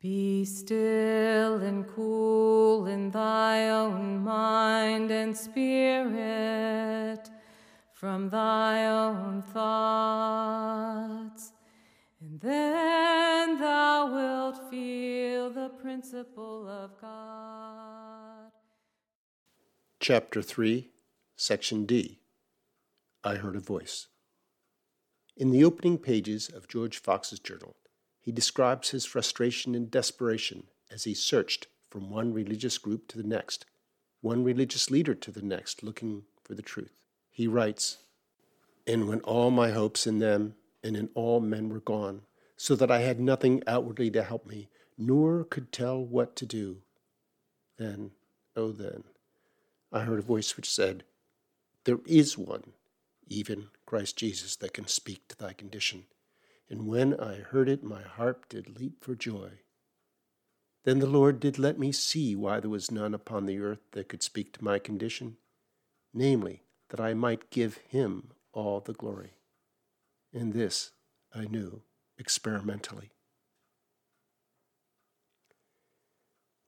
Be still and cool in thy own mind and spirit from thy own thoughts, and then thou wilt feel the principle of God. Chapter 3, Section D I Heard a Voice. In the opening pages of George Fox's journal, he describes his frustration and desperation as he searched from one religious group to the next, one religious leader to the next, looking for the truth. He writes, And when all my hopes in them and in all men were gone, so that I had nothing outwardly to help me, nor could tell what to do, then, oh then, I heard a voice which said, There is one, even Christ Jesus, that can speak to thy condition and when I heard it, my heart did leap for joy. Then the Lord did let me see why there was none upon the earth that could speak to my condition, namely, that I might give him all the glory. And this I knew experimentally.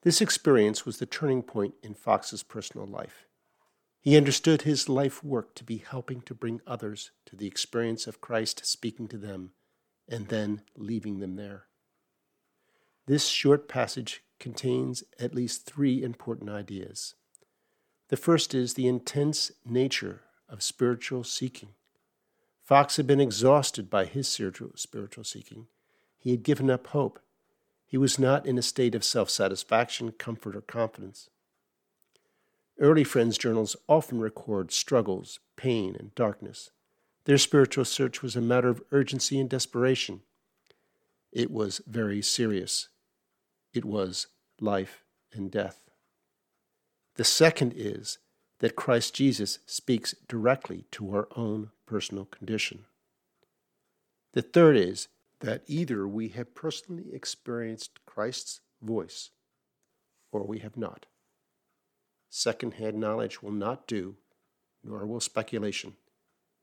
This experience was the turning point in Fox's personal life. He understood his life work to be helping to bring others to the experience of Christ speaking to them and then leaving them there. This short passage contains at least three important ideas. The first is the intense nature of spiritual seeking. Fox had been exhausted by his spiritual seeking. He had given up hope. He was not in a state of self satisfaction, comfort, or confidence. Early Friends journals often record struggles, pain, and darkness. Their spiritual search was a matter of urgency and desperation. It was very serious. It was life and death. The second is that Christ Jesus speaks directly to our own personal condition. The third is that either we have personally experienced Christ's voice or we have not. Second hand knowledge will not do, nor will speculation.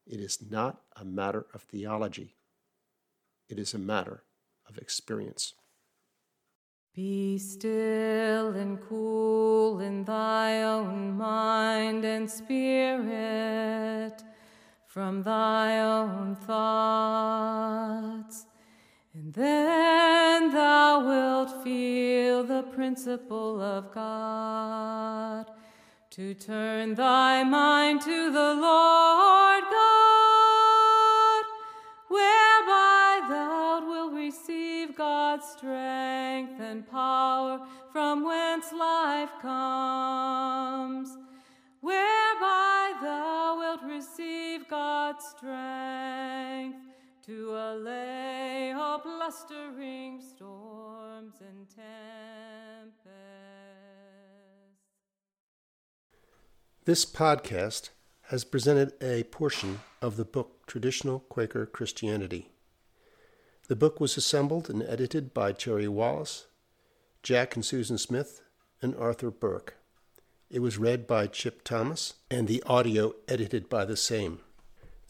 It is not a matter of theology, it is a matter of experience. Be still and cool in thy own mind and spirit from thy own thoughts, and then thou wilt feel the principle of God to turn thy mind to the Lord God's strength and power from whence life comes, whereby thou wilt receive God's strength to allay all blustering storms and tempests. This podcast has presented a portion of the book Traditional Quaker Christianity. The book was assembled and edited by Terry Wallace, Jack and Susan Smith, and Arthur Berk. It was read by Chip Thomas, and the audio edited by the same.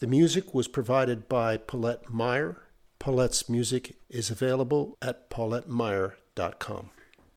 The music was provided by Paulette Meyer. Paulette's music is available at paulettemeyer.com.